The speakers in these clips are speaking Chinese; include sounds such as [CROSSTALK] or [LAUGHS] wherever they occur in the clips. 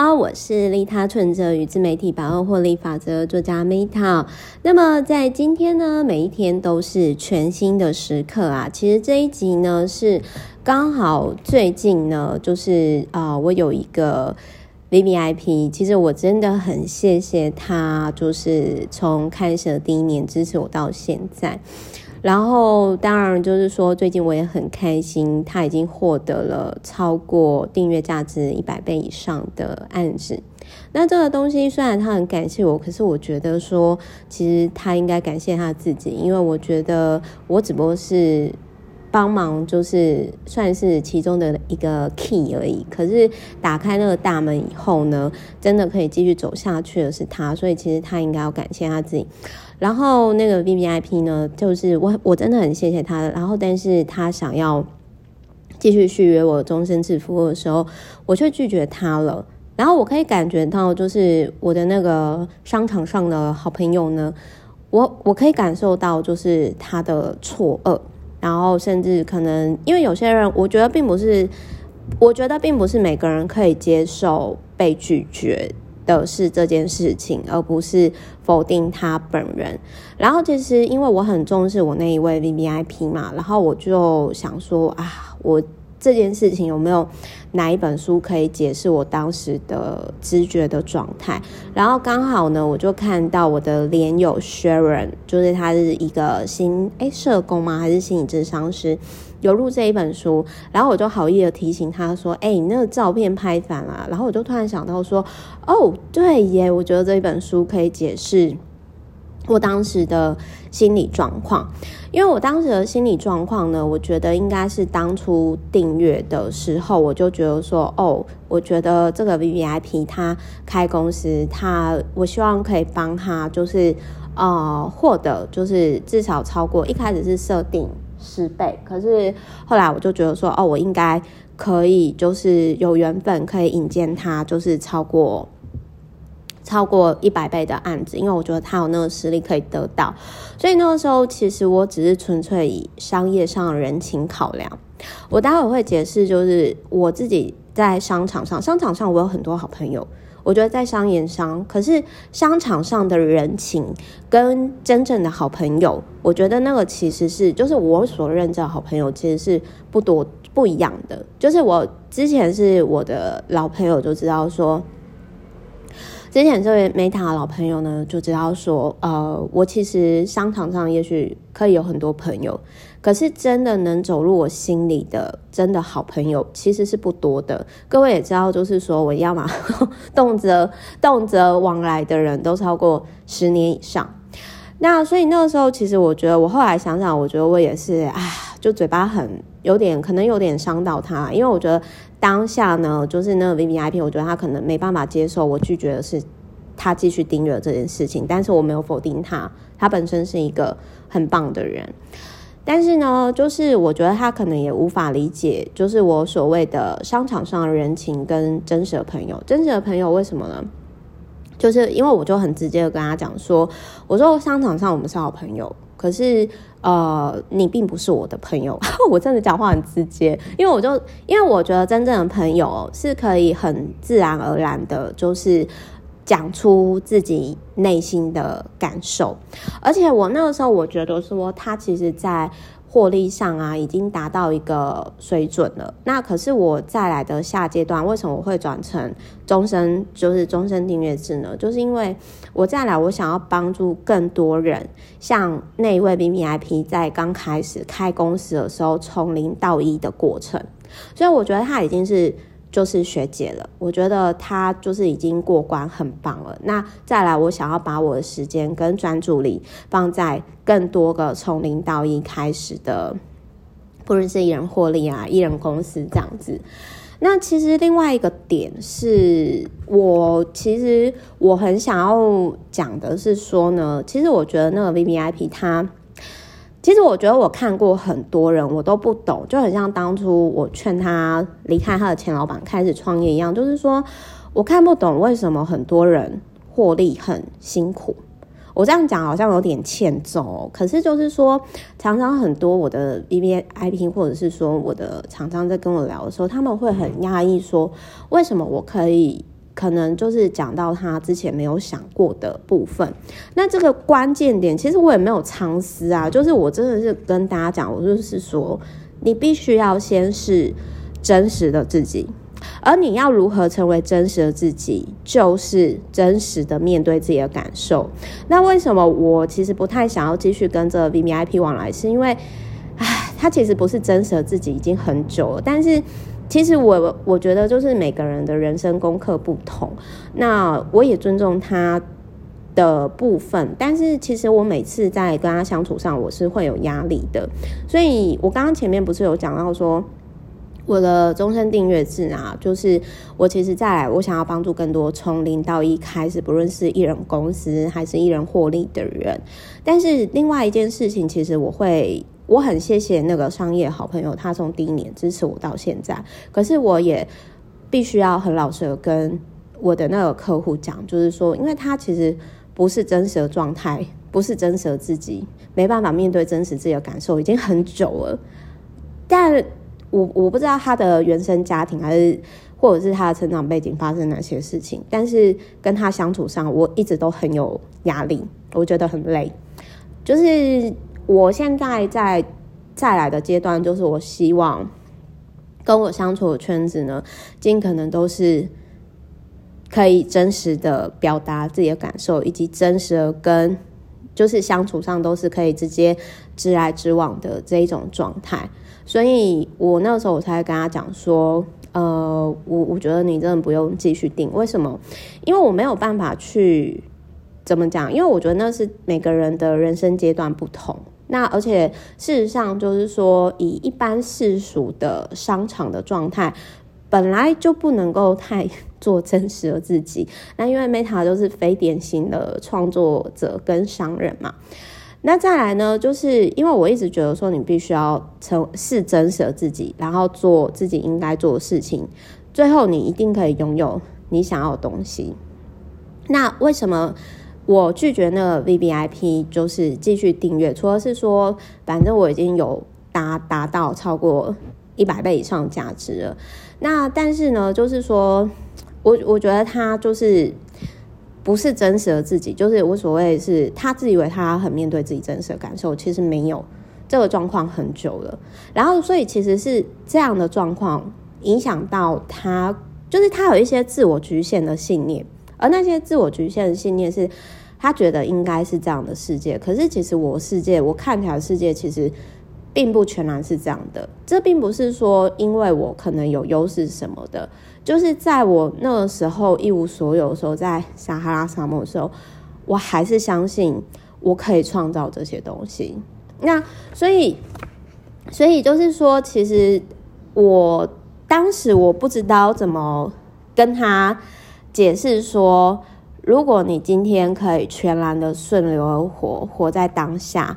好，我是利他存折与自媒体百万获利法则作家 Meta。那么在今天呢，每一天都是全新的时刻啊。其实这一集呢，是刚好最近呢，就是啊、呃，我有一个 VVIP，其实我真的很谢谢他，就是从开始的第一年支持我到现在。然后，当然就是说，最近我也很开心，他已经获得了超过订阅价值一百倍以上的案子。那这个东西虽然他很感谢我，可是我觉得说，其实他应该感谢他自己，因为我觉得我只不过是帮忙，就是算是其中的一个 key 而已。可是打开那个大门以后呢，真的可以继续走下去的是他，所以其实他应该要感谢他自己。然后那个 VVIP 呢，就是我我真的很谢谢他。然后，但是他想要继续续约我终身制服的时候，我却拒绝他了。然后我可以感觉到，就是我的那个商场上的好朋友呢，我我可以感受到，就是他的错愕。然后，甚至可能因为有些人，我觉得并不是，我觉得并不是每个人可以接受被拒绝。的是这件事情，而不是否定他本人。然后，其实因为我很重视我那一位 VVIP 嘛，然后我就想说啊，我这件事情有没有哪一本书可以解释我当时的知觉的状态？然后刚好呢，我就看到我的连友 Sharon，就是他是一个心诶社工吗？还是心理咨商师？有录这一本书，然后我就好意的提醒他说：“哎、你那个照片拍反了。”然后我就突然想到说：“哦，对耶，我觉得这一本书可以解释我当时的心理状况。因为我当时的心理状况呢，我觉得应该是当初订阅的时候，我就觉得说：哦，我觉得这个 VVIP 他开公司，他我希望可以帮他，就是呃获得，就是至少超过一开始是设定。”十倍，可是后来我就觉得说，哦，我应该可以，就是有缘分可以引荐他，就是超过超过一百倍的案子，因为我觉得他有那个实力可以得到。所以那个时候，其实我只是纯粹以商业上的人情考量。我待会会解释，就是我自己在商场上，商场上我有很多好朋友。我觉得在商言商，可是商场上的人情跟真正的好朋友，我觉得那个其实是，就是我所认知的好朋友其实是不多不一样的。就是我之前是我的老朋友就知道说，之前这位 Meta 的老朋友呢就知道说，呃，我其实商场上也许可以有很多朋友。可是真的能走入我心里的真的好朋友其实是不多的。各位也知道，就是说我要嘛，[LAUGHS] 动辄动辄往来的人都超过十年以上。那所以那个时候，其实我觉得我后来想想，我觉得我也是，啊，就嘴巴很有点，可能有点伤到他。因为我觉得当下呢，就是那个 VVIP，我觉得他可能没办法接受我拒绝的是他继续订阅这件事情，但是我没有否定他，他本身是一个很棒的人。但是呢，就是我觉得他可能也无法理解，就是我所谓的商场上的人情跟真实的朋友。真实的朋友为什么呢？就是因为我就很直接的跟他讲说，我说商场上我们是好朋友，可是呃，你并不是我的朋友。[LAUGHS] 我真的讲话很直接，因为我就因为我觉得真正的朋友是可以很自然而然的，就是。讲出自己内心的感受，而且我那个时候我觉得说他其实在获利上啊已经达到一个水准了。那可是我再来的下阶段，为什么我会转成终身就是终身订阅制呢？就是因为我再来，我想要帮助更多人，像那一位 bvip 在刚开始开公司的时候从零到一的过程，所以我觉得他已经是。就是学姐了，我觉得她就是已经过关，很棒了。那再来，我想要把我的时间跟专注力放在更多个从零到一开始的，不论是艺人获利啊，一人公司这样子。那其实另外一个点是我其实我很想要讲的是说呢，其实我觉得那个 VVIP 它。其实我觉得我看过很多人，我都不懂，就很像当初我劝他离开他的前老板开始创业一样，就是说我看不懂为什么很多人获利很辛苦。我这样讲好像有点欠揍，可是就是说，常常很多我的 VVIP 或者是说我的厂商在跟我聊的时候，他们会很讶异说，为什么我可以可能就是讲到他之前没有想过的部分。那这个关键点，其实我也没有藏私啊，就是我真的是跟大家讲，我就是说，你必须要先是真实的自己。而你要如何成为真实的自己，就是真实的面对自己的感受。那为什么我其实不太想要继续跟着 VVIP 往来？是因为，唉，他其实不是真实的自己已经很久了。但是，其实我我觉得就是每个人的人生功课不同，那我也尊重他的部分。但是，其实我每次在跟他相处上，我是会有压力的。所以我刚刚前面不是有讲到说。我的终身订阅制啊，就是我其实再来，我想要帮助更多从零到一开始，不论是艺人公司还是艺人获利的人。但是另外一件事情，其实我会，我很谢谢那个商业好朋友，他从第一年支持我到现在。可是我也必须要很老实的跟我的那个客户讲，就是说，因为他其实不是真实的状态，不是真实的自己，没办法面对真实自己的感受，已经很久了，但。我我不知道他的原生家庭还是或者是他的成长背景发生哪些事情，但是跟他相处上，我一直都很有压力，我觉得很累。就是我现在在再来的阶段，就是我希望跟我相处的圈子呢，尽可能都是可以真实的表达自己的感受，以及真实的跟就是相处上都是可以直接直来直往的这一种状态。所以我那时候我才跟他讲说，呃，我我觉得你真的不用继续定，为什么？因为我没有办法去怎么讲，因为我觉得那是每个人的人生阶段不同。那而且事实上就是说，以一般世俗的商场的状态，本来就不能够太做真实的自己。那因为 Meta 就是非典型的创作者跟商人嘛。那再来呢，就是因为我一直觉得说，你必须要成是真实的自己，然后做自己应该做的事情，最后你一定可以拥有你想要的东西。那为什么我拒绝那个 VVIP 就是继续订阅？除了是说，反正我已经有达达到超过一百倍以上价值了。那但是呢，就是说我我觉得他就是。不是真实的自己，就是无所谓，是他自以为他很面对自己真实的感受，其实没有这个状况很久了。然后，所以其实是这样的状况影响到他，就是他有一些自我局限的信念，而那些自我局限的信念是他觉得应该是这样的世界。可是，其实我世界我看起来的世界其实并不全然是这样的。这并不是说因为我可能有优势什么的。就是在我那个时候一无所有的时候，在撒哈拉沙漠的时候，我还是相信我可以创造这些东西。那所以，所以就是说，其实我当时我不知道怎么跟他解释说，如果你今天可以全然的顺流而活，活在当下，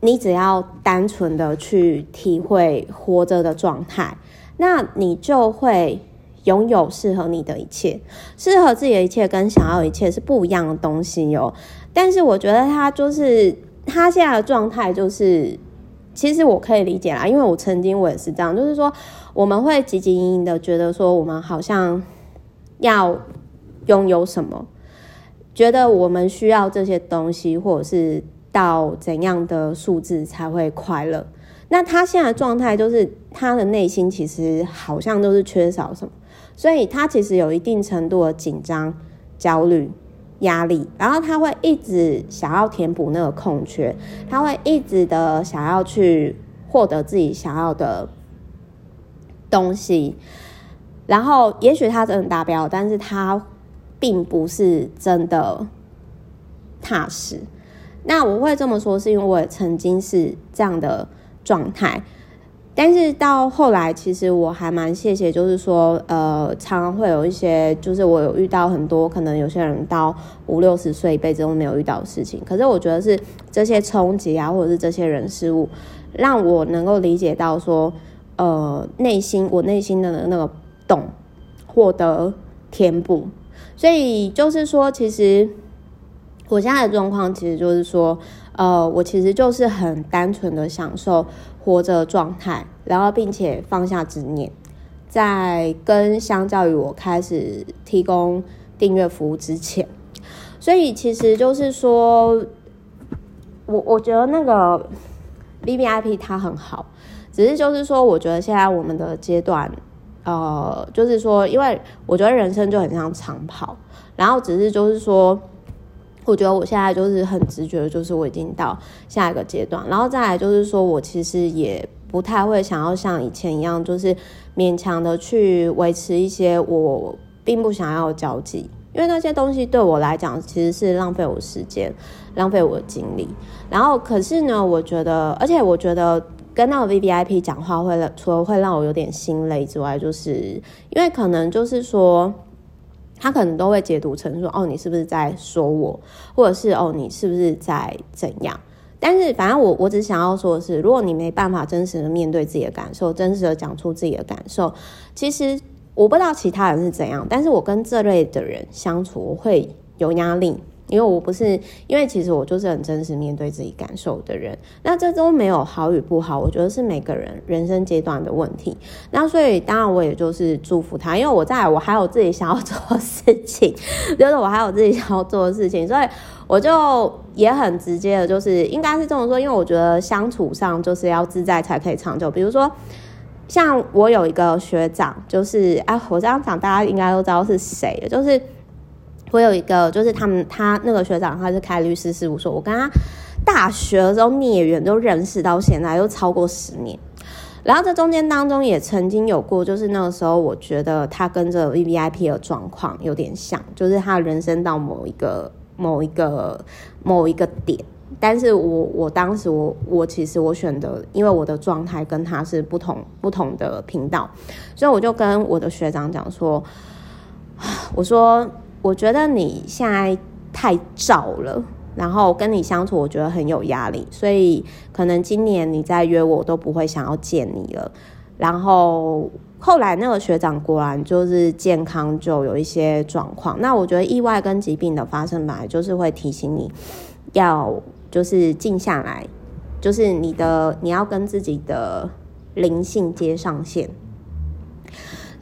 你只要单纯的去体会活着的状态，那你就会。拥有适合你的一切，适合自己的一切跟想要的一切是不一样的东西哟。但是我觉得他就是他现在的状态，就是其实我可以理解啦，因为我曾经我也是这样，就是说我们会汲汲营营的觉得说我们好像要拥有什么，觉得我们需要这些东西，或者是到怎样的数字才会快乐。那他现在的状态就是他的内心其实好像都是缺少什么。所以他其实有一定程度的紧张、焦虑、压力，然后他会一直想要填补那个空缺，他会一直的想要去获得自己想要的东西，然后也许他真的达标，但是他并不是真的踏实。那我会这么说，是因为我也曾经是这样的状态。但是到后来，其实我还蛮谢谢，就是说，呃，常常会有一些，就是我有遇到很多，可能有些人到五六十岁一辈子都没有遇到的事情。可是我觉得是这些冲击啊，或者是这些人事物，让我能够理解到说，呃，内心我内心的那个洞获得填补。所以就是说，其实我现在的状况，其实就是说，呃，我其实就是很单纯的享受。活着状态，然后并且放下执念，在跟相较于我开始提供订阅服务之前，所以其实就是说，我我觉得那个 VVIP 它很好，只是就是说，我觉得现在我们的阶段，呃，就是说，因为我觉得人生就很像长跑，然后只是就是说。我觉得我现在就是很直觉的，就是我已经到下一个阶段，然后再来就是说我其实也不太会想要像以前一样，就是勉强的去维持一些我并不想要的交际，因为那些东西对我来讲其实是浪费我时间、浪费我的精力。然后可是呢，我觉得，而且我觉得跟那 VVIP 讲话会除了会让我有点心累之外，就是因为可能就是说。他可能都会解读成说：“哦，你是不是在说我？或者是哦，你是不是在怎样？”但是，反正我我只想要说的是，如果你没办法真实的面对自己的感受，真实的讲出自己的感受，其实我不知道其他人是怎样，但是我跟这类的人相处，我会有压力。因为我不是，因为其实我就是很真实面对自己感受的人，那这都没有好与不好，我觉得是每个人人生阶段的问题。那所以当然我也就是祝福他，因为我在我还有自己想要做的事情，[LAUGHS] 就是我还有自己想要做的事情，所以我就也很直接的，就是应该是这么说，因为我觉得相处上就是要自在才可以长久。比如说像我有一个学长，就是啊，我这样讲大家应该都知道是谁，就是。我有一个，就是他们他那个学长，他是开律师事务所。我跟他大学的时候孽缘都认识，到现在又超过十年。然后这中间当中也曾经有过，就是那个时候我觉得他跟着 VVIP 的状况有点像，就是他人生到某一个某一个某一个点。但是我我当时我我其实我选的，因为我的状态跟他是不同不同的频道，所以我就跟我的学长讲说，[SIGHS] 我说。我觉得你现在太躁了，然后跟你相处，我觉得很有压力，所以可能今年你再约我，都不会想要见你了。然后后来那个学长果然就是健康就有一些状况。那我觉得意外跟疾病的发生，本来就是会提醒你要就是静下来，就是你的你要跟自己的灵性接上线。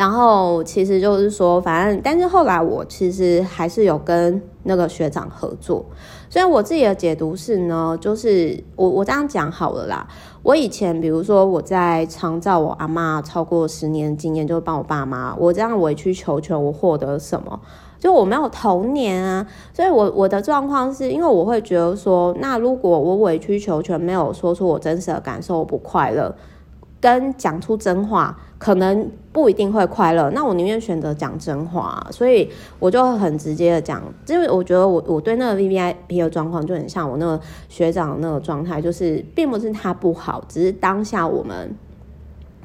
然后其实就是说，反正但是后来我其实还是有跟那个学长合作，所以我自己的解读是呢，就是我我这样讲好了啦。我以前比如说我在长照我阿妈超过十年经验，就帮我爸妈，我这样委曲求全，我获得什么？就我没有童年啊，所以我我的状况是因为我会觉得说，那如果我委曲求全，没有说出我真实的感受，我不快乐。跟讲出真话，可能不一定会快乐。那我宁愿选择讲真话，所以我就很直接的讲，因为我觉得我我对那个 VVIP 的状况就很像我那个学长的那个状态，就是并不是他不好，只是当下我们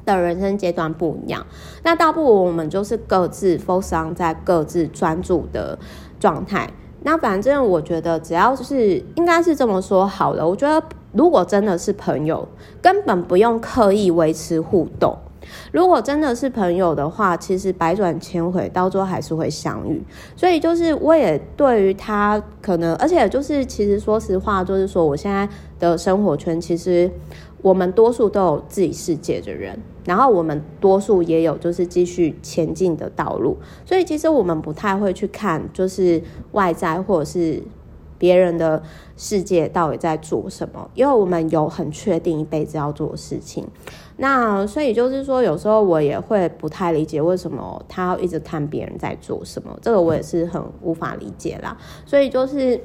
的人生阶段不一样。那倒不如我们就是各自 focus 在各自专注的状态。那反正我觉得只要是应该是这么说好了，我觉得。如果真的是朋友，根本不用刻意维持互动。如果真的是朋友的话，其实百转千回，到最后还是会相遇。所以就是我也对于他可能，而且就是其实说实话，就是说我现在的生活圈，其实我们多数都有自己世界的人，然后我们多数也有就是继续前进的道路。所以其实我们不太会去看就是外在或者是。别人的世界到底在做什么？因为我们有很确定一辈子要做的事情，那所以就是说，有时候我也会不太理解为什么他要一直看别人在做什么，这个我也是很无法理解啦。所以就是，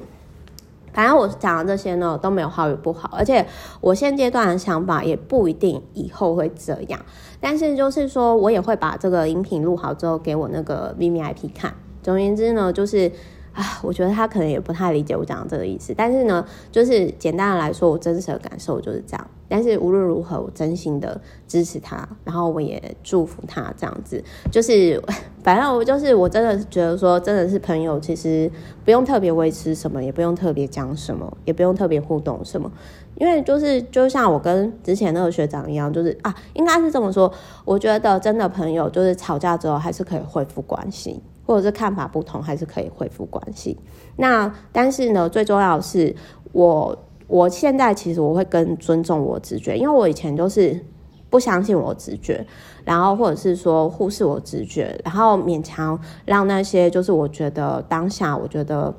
反正我讲的这些呢都没有好与不好，而且我现阶段的想法也不一定以后会这样。但是就是说我也会把这个音频录好之后给我那个 VVIP 看。总而言之呢，就是。啊，我觉得他可能也不太理解我讲的这个意思，但是呢，就是简单的来说，我真实的感受就是这样。但是无论如何，我真心的支持他，然后我也祝福他这样子。就是 [LAUGHS] 反正我就是我真的觉得说，真的是朋友，其实不用特别维持什么，也不用特别讲什么，也不用特别互动什么，因为就是就像我跟之前那个学长一样，就是啊，应该是这么说。我觉得真的朋友就是吵架之后还是可以恢复关系。或者是看法不同，还是可以恢复关系。那但是呢，最重要的是我我现在其实我会更尊重我直觉，因为我以前都是不相信我直觉，然后或者是说忽视我直觉，然后勉强让那些就是我觉得当下我觉得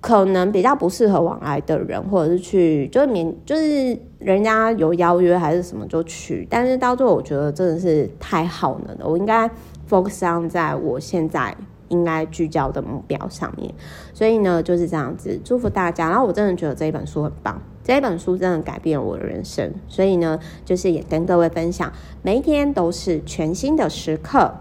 可能比较不适合往来的人，或者是去就是勉就是人家有邀约还是什么就去，但是到最后我觉得真的是太耗能了，我应该 focus on 在我现在。应该聚焦的目标上面，所以呢就是这样子，祝福大家。然后我真的觉得这一本书很棒，这一本书真的改变了我的人生，所以呢就是也跟各位分享，每一天都是全新的时刻。